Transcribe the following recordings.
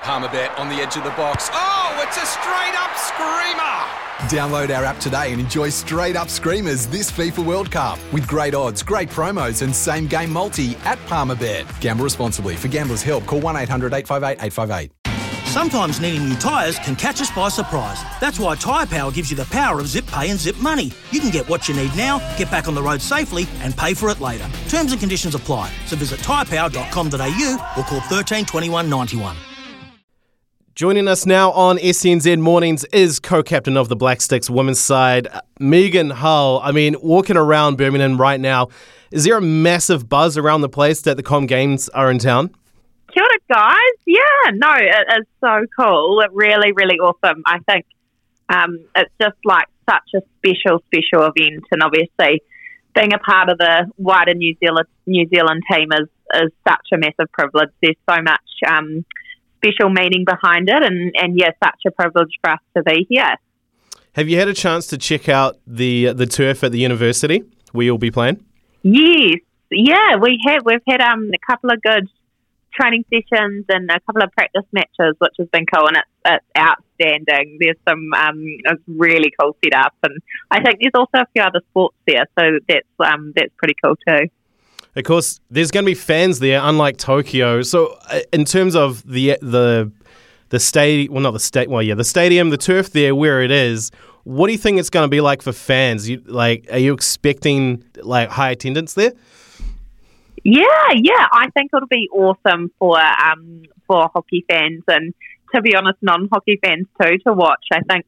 Palmerbet on the edge of the box. Oh, it's a straight up screamer! Download our app today and enjoy straight up screamers this FIFA World Cup with great odds, great promos, and same game multi at Palmerbet. Gamble responsibly. For gamblers' help, call 1 800 858 858. Sometimes needing new tyres can catch us by surprise. That's why Tyre Power gives you the power of zip pay and zip money. You can get what you need now, get back on the road safely, and pay for it later. Terms and conditions apply. So visit tyrepower.com.au or call 13 21 91. Joining us now on SNZ Mornings is co-captain of the Black Sticks women's side, Megan Hull. I mean, walking around Birmingham right now, is there a massive buzz around the place that the Com Games are in town? Kia ora, guys. Yeah, no, it is so cool. It really, really awesome. I think um, it's just like such a special, special event, and obviously being a part of the wider New Zealand New Zealand team is is such a massive privilege. There's so much um, special meaning behind it, and and yeah, such a privilege for us to be here. Have you had a chance to check out the the turf at the university where you'll be playing? Yes, yeah, we have. We've had um, a couple of good training sessions and a couple of practice matches, which has been cool, and it's, it's outstanding. There's some um, it's really cool setup, and I think there's also a few other sports there, so that's um, that's pretty cool too. Of course, there's going to be fans there, unlike Tokyo. So, uh, in terms of the the the stadium, well, not the state, well, yeah, the stadium, the turf there, where it is. What do you think it's going to be like for fans? You, like, are you expecting like high attendance there? Yeah, yeah, I think it'll be awesome for um, for hockey fans and to be honest, non-hockey fans too to watch. I think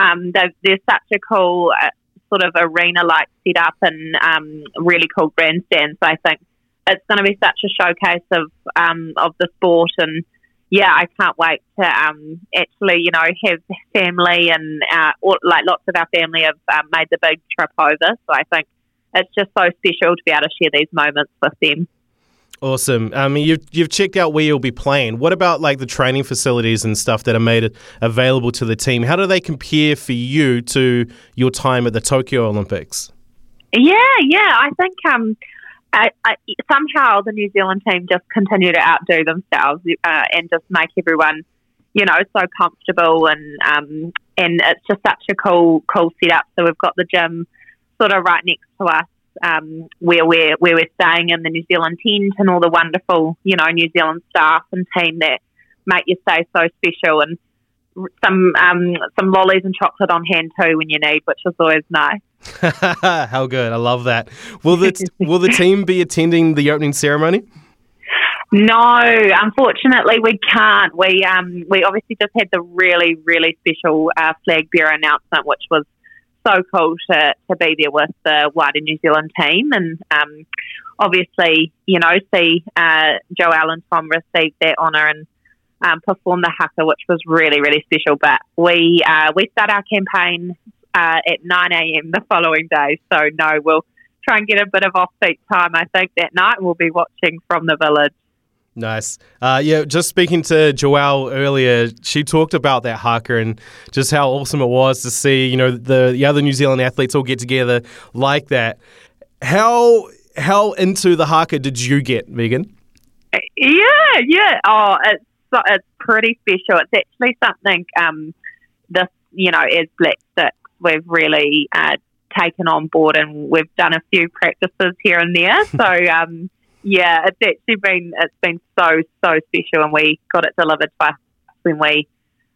um, there's such a cool uh, sort of arena-like setup and um, really cool grandstands. I think it's going to be such a showcase of um, of the sport and yeah, I can't wait to um, actually, you know, have family and uh, or, like lots of our family have um, made the big trip over. So I think it's just so special to be able to share these moments with them. Awesome. I mean, you've you've checked out where you'll be playing. What about like the training facilities and stuff that are made available to the team? How do they compare for you to your time at the Tokyo Olympics? Yeah, yeah. I think um, I, I, somehow the New Zealand team just continue to outdo themselves uh, and just make everyone, you know, so comfortable and um, and it's just such a cool cool setup. So we've got the gym sort of right next to us um, where we're where we're staying in the New Zealand tent and all the wonderful you know New Zealand staff and team that make your stay so special and some um, some lollies and chocolate on hand too when you need, which is always nice. How good! I love that. Will the will the team be attending the opening ceremony? No, unfortunately, we can't. We um we obviously just had the really really special uh, flag bearer announcement, which was so cool to, to be there with the wider New Zealand team and um, obviously, you know, see uh, Joe Allen Tom receive that honour and um, perform the haka, which was really, really special. But we uh, we start our campaign uh, at 9 a.m. the following day. So, no, we'll try and get a bit of off peak time, I think, that night. We'll be watching from the village. Nice. Uh, yeah, just speaking to Joelle earlier, she talked about that haka and just how awesome it was to see, you know, the, the other New Zealand athletes all get together like that. How how into the haka did you get, Megan? Yeah, yeah. Oh, it's it's pretty special. It's actually something um, this, you know, as Black Sticks, we've really uh, taken on board and we've done a few practices here and there. So, um, yeah, it's actually been it's been so so special, and we got it delivered to us when we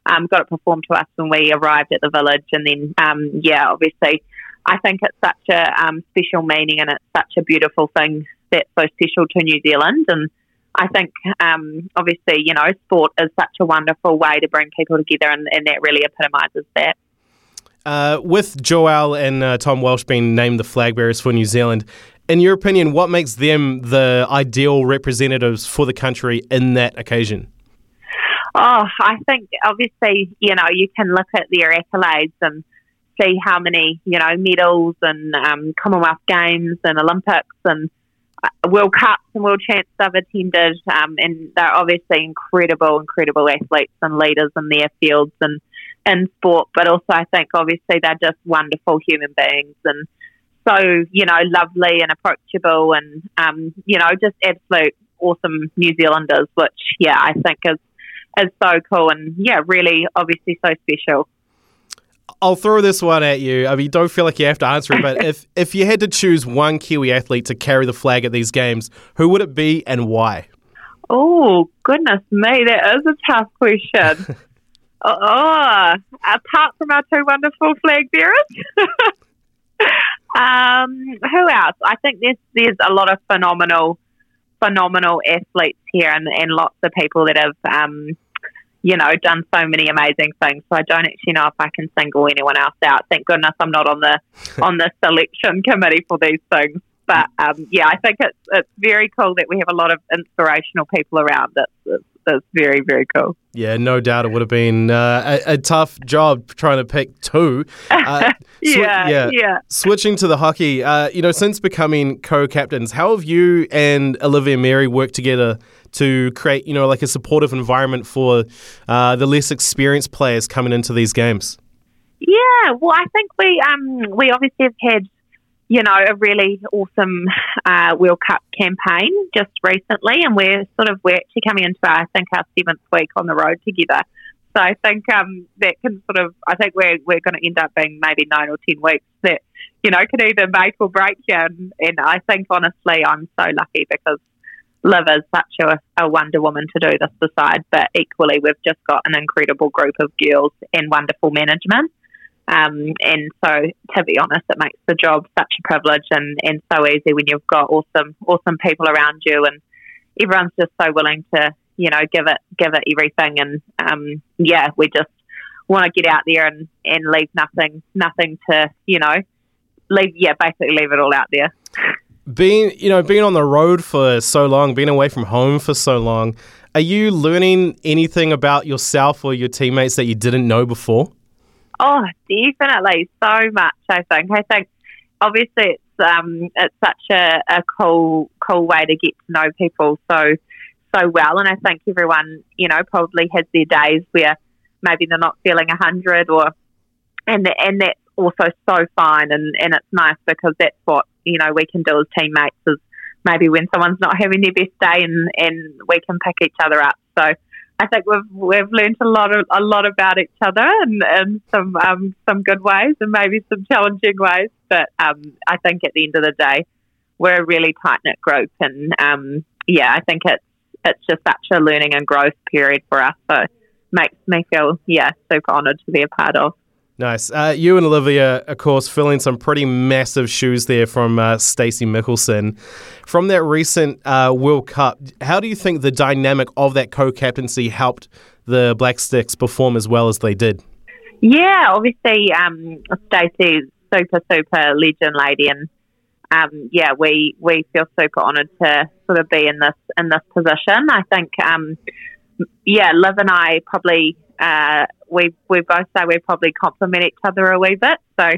um, got it performed to us when we arrived at the village, and then um, yeah, obviously, I think it's such a um, special meaning, and it's such a beautiful thing that's so special to New Zealand, and I think um, obviously you know sport is such a wonderful way to bring people together, and, and that really epitomises that. Uh, with Joelle and uh, Tom Walsh being named the flag bearers for New Zealand, in your opinion, what makes them the ideal representatives for the country in that occasion? Oh, I think obviously, you know, you can look at their accolades and see how many, you know, medals and um, Commonwealth Games and Olympics and uh, World Cups and World Champs they've attended. Um, and they're obviously incredible, incredible athletes and leaders in their fields and in sport. But also, I think obviously they're just wonderful human beings and so, you know, lovely and approachable and, um, you know, just absolute awesome New Zealanders, which, yeah, I think is, is so cool and, yeah, really obviously so special. I'll throw this one at you. I mean, don't feel like you have to answer it, but if, if you had to choose one Kiwi athlete to carry the flag at these games, who would it be and why? Oh, goodness me, that is a tough question. oh, apart from our two wonderful flag bearers. um, who else? I think there's there's a lot of phenomenal, phenomenal athletes here, and, and lots of people that have um, you know, done so many amazing things. So I don't actually know if I can single anyone else out. Thank goodness I'm not on the on the selection committee for these things. But um, yeah, I think it's it's very cool that we have a lot of inspirational people around. It's, it's, it's very very cool. Yeah, no doubt it would have been uh, a, a, tough job trying to pick two. Uh, sw- yeah, yeah, yeah. Switching to the hockey, uh, you know, since becoming co-captains, how have you and Olivia Merry worked together to create, you know, like a supportive environment for uh, the less experienced players coming into these games? Yeah, well, I think we um, we obviously have had, you know, a really awesome uh, World Cup campaign just recently, and we're sort of we're actually coming into our, I think our seventh week on the road together. So I think um, that can sort of, I think we're we're going to end up being maybe nine or ten weeks that you know can either make or break you. And, and I think honestly, I'm so lucky because Liv is such a, a Wonder Woman to do this beside, but equally we've just got an incredible group of girls and wonderful management. Um, and so, to be honest, it makes the job such a privilege and, and so easy when you've got awesome, awesome people around you, and everyone's just so willing to, you know, give it, give it everything. And um, yeah, we just want to get out there and, and leave nothing, nothing to, you know, leave, yeah, basically leave it all out there being you know being on the road for so long being away from home for so long are you learning anything about yourself or your teammates that you didn't know before oh definitely so much. I think i think obviously it's um it's such a, a cool cool way to get to know people so so well. And i think everyone you know probably has their days where maybe they're not feeling a hundred or and the, and that's also so fine and and it's nice because that's what you know we can do as teammates is maybe when someone's not having their best day and, and we can pick each other up. So I think we've we've learned a lot of a lot about each other and, and some um, some good ways and maybe some challenging ways. But um, I think at the end of the day, we're a really tight knit group, and um, yeah, I think it's it's just such a learning and growth period for us. So it makes me feel yeah super honoured to be a part of. Nice. Uh, you and Olivia, of course, filling some pretty massive shoes there from uh, Stacey Michelsen. From that recent uh, World Cup, how do you think the dynamic of that co-captaincy helped the Black Sticks perform as well as they did? Yeah, obviously, um, Stacey's super, super legend lady, and um, yeah, we we feel super honoured to sort of be in this in this position. I think, um, yeah, Liv and I probably uh, we we both say we probably complement each other a wee bit. So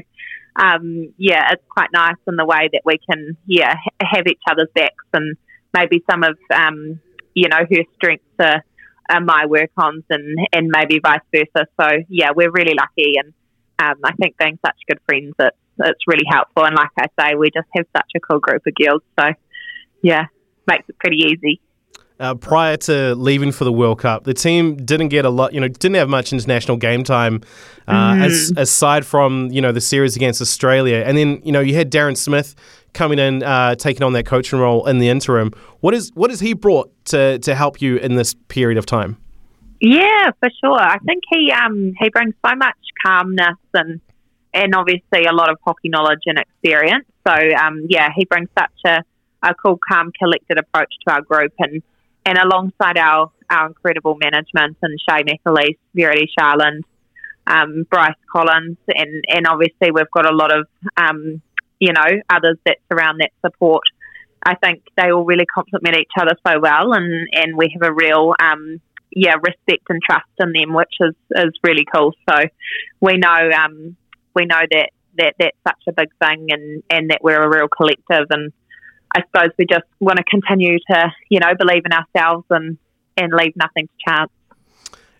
um, yeah, it's quite nice in the way that we can yeah have each other's backs and maybe some of um, you know her strengths are, are my work ons and and maybe vice versa. So yeah, we're really lucky and um, I think being such good friends it's it's really helpful. And like I say, we just have such a cool group of girls. So yeah, makes it pretty easy uh, prior to leaving for the World Cup, the team didn't get a lot, you know, didn't have much international game time uh, mm. as, aside from, you know, the series against Australia. And then, you know, you had Darren Smith coming in, uh, taking on that coaching role in the interim. What is what has he brought to, to help you in this period of time? Yeah, for sure. I think he um, he brings so much calmness and and obviously a lot of hockey knowledge and experience. So um, yeah, he brings such a, a cool, calm, collected approach to our group and and alongside our, our incredible management and Shea McAleese, Verity Sharland, um, Bryce Collins, and, and obviously we've got a lot of, um, you know, others that surround that support. I think they all really complement each other so well, and, and we have a real, um, yeah, respect and trust in them, which is, is really cool. So we know um, we know that, that that's such a big thing, and, and that we're a real collective. And I suppose we just want to continue to you know believe in ourselves and and leave nothing to chance.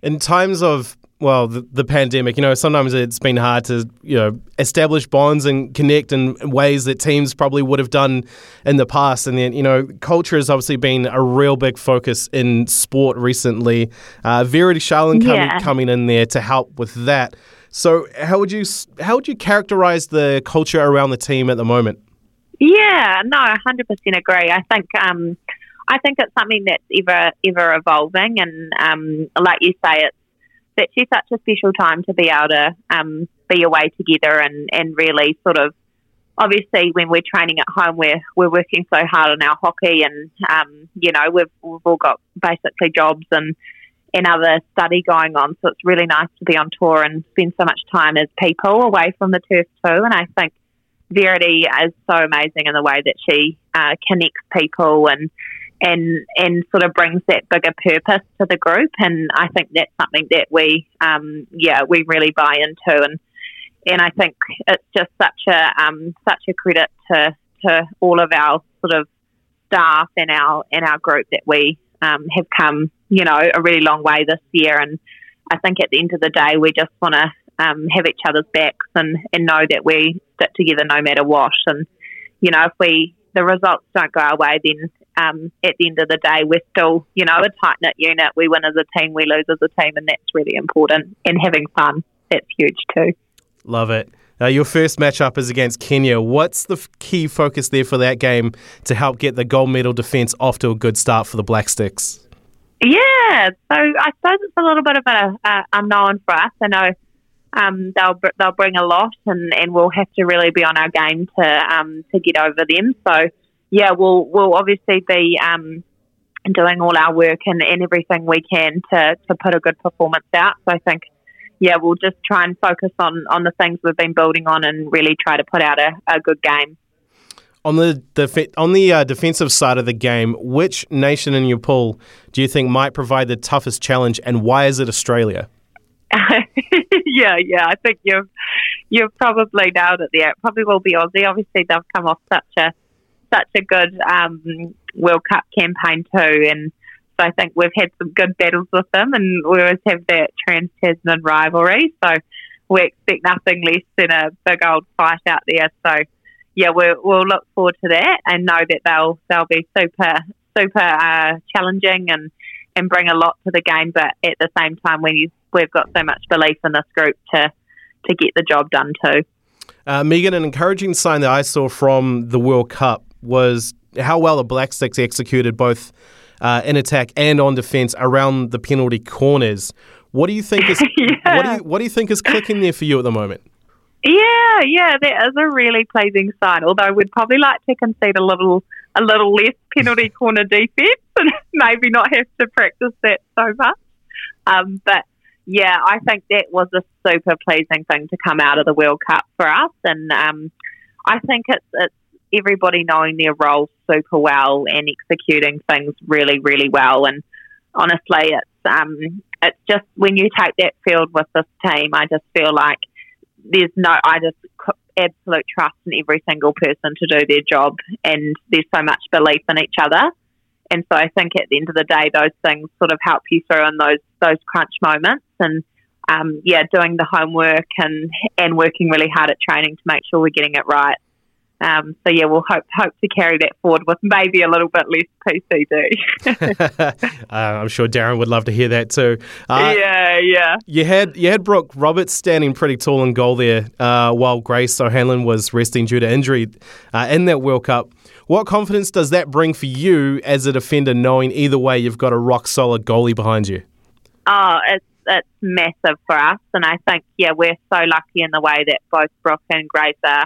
In times of well, the, the, pandemic, you know, sometimes it's been hard to, you know, establish bonds and connect in ways that teams probably would have done in the past. And then, you know, culture has obviously been a real big focus in sport recently. Uh, Verity Sharland coming, yeah. coming in there to help with that. So, how would you how would you characterize the culture around the team at the moment? Yeah, no, hundred percent agree. I think um, I think it's something that's ever ever evolving, and um, like you say, it's actually such a special time to be able to um, be away together and, and really sort of obviously when we're training at home we're we're working so hard on our hockey and um, you know we've we've all got basically jobs and and other study going on so it's really nice to be on tour and spend so much time as people away from the turf too and I think Verity is so amazing in the way that she uh, connects people and and and sort of brings that bigger purpose to the group. And I think that's something that we, um, yeah, we really buy into. And and I think it's just such a um, such a credit to to all of our sort of staff and our and our group that we um, have come, you know, a really long way this year. And I think at the end of the day, we just want to um, have each other's backs and, and know that we stick together no matter what. And you know, if we the results don't go our way, then um, at the end of the day, we're still, you know, a tight knit unit. We win as a team, we lose as a team, and that's really important. And having fun, that's huge too. Love it. Uh, your first matchup is against Kenya. What's the f- key focus there for that game to help get the gold medal defence off to a good start for the Black Sticks? Yeah, so I suppose it's a little bit of an unknown for us. I know um, they'll they'll bring a lot, and, and we'll have to really be on our game to um, to get over them. So yeah, we'll we'll obviously be um, doing all our work and, and everything we can to, to put a good performance out. So I think, yeah, we'll just try and focus on, on the things we've been building on and really try to put out a, a good game. On the def- on the uh, defensive side of the game, which nation in your pool do you think might provide the toughest challenge, and why is it Australia? yeah, yeah, I think you've you've probably nailed it there. It probably will be Aussie. Obviously, they've come off such a such a good um, World Cup campaign too, and so I think we've had some good battles with them, and we always have that Trans Tasman rivalry. So we expect nothing less than a big old fight out there. So yeah, we'll, we'll look forward to that and know that they'll they'll be super super uh, challenging and and bring a lot to the game. But at the same time, we we've got so much belief in this group to to get the job done too. Uh, Megan, an encouraging sign that I saw from the World Cup was how well the Black Sticks executed both uh, in attack and on defence around the penalty corners. What do you think is yeah. what do you what do you think is clicking there for you at the moment? Yeah, yeah, that is a really pleasing sign. Although we'd probably like to concede a little a little less penalty corner defence and maybe not have to practice that so much. Um, but yeah, I think that was a super pleasing thing to come out of the World Cup for us, and um, I think it's it's everybody knowing their role super well and executing things really, really well. And honestly, it's um, it's just when you take that field with this team, I just feel like there's no, I just absolute trust in every single person to do their job, and there's so much belief in each other. And so I think at the end of the day, those things sort of help you through in those those crunch moments, and um, yeah, doing the homework and and working really hard at training to make sure we're getting it right. Um, so yeah, we'll hope hope to carry that forward with maybe a little bit less PCD. uh, I'm sure Darren would love to hear that too. Uh, yeah, yeah. You had you had Brooke Roberts standing pretty tall in goal there, uh, while Grace O'Hanlon was resting due to injury uh, in that World Cup. What confidence does that bring for you as a defender, knowing either way you've got a rock solid goalie behind you? Oh, it's it's massive for us, and I think yeah, we're so lucky in the way that both Brooke and Grace are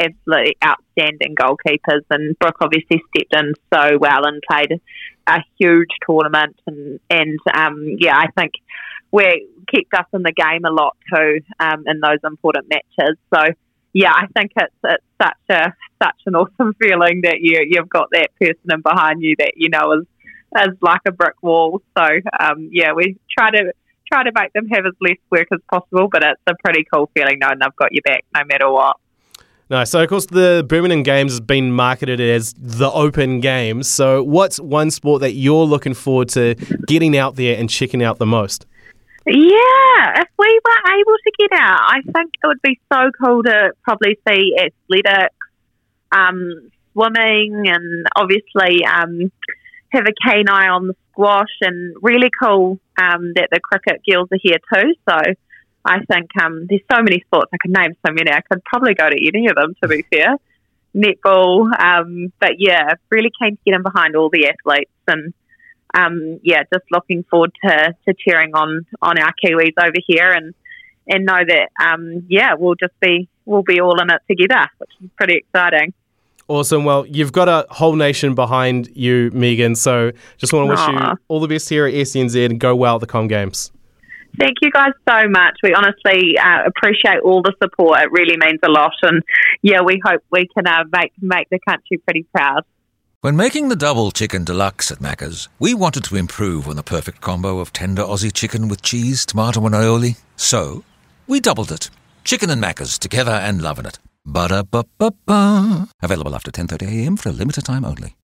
absolutely outstanding goalkeepers, and Brooke obviously stepped in so well and played a huge tournament, and and um, yeah, I think we kept us in the game a lot too um, in those important matches. So yeah, I think it's it's such a such an awesome feeling that you you've got that person in behind you that you know is as like a brick wall. So um, yeah, we try to try to make them have as less work as possible, but it's a pretty cool feeling knowing they've got your back no matter what. No, so of course the Birmingham Games has been marketed as the open games. So what's one sport that you're looking forward to getting out there and checking out the most? Yeah, if we were able to get out, I think it would be so cool to probably see athletics, um, swimming, and obviously um, have a keen eye on the squash. And really cool um, that the cricket girls are here too. So I think um, there's so many sports I could name so many. I could probably go to any of them to be fair. Netball, um, but yeah, really keen to get in behind all the athletes and um, yeah, just looking forward to, to cheering on on our Kiwis over here and and know that um, yeah, we'll just be we'll be all in it together, which is pretty exciting. Awesome. Well, you've got a whole nation behind you, Megan. So just want to wish Aww. you all the best here at SNZ and go well at the Com Games. Thank you guys so much. We honestly uh, appreciate all the support. It really means a lot, and yeah, we hope we can uh, make make the country pretty proud. When making the double chicken deluxe at Macca's, we wanted to improve on the perfect combo of tender Aussie chicken with cheese, tomato, and aioli. So we doubled it. Chicken and Macca's together and loving it. Ba da ba ba ba. Available after 10:30 a.m. for a limited time only.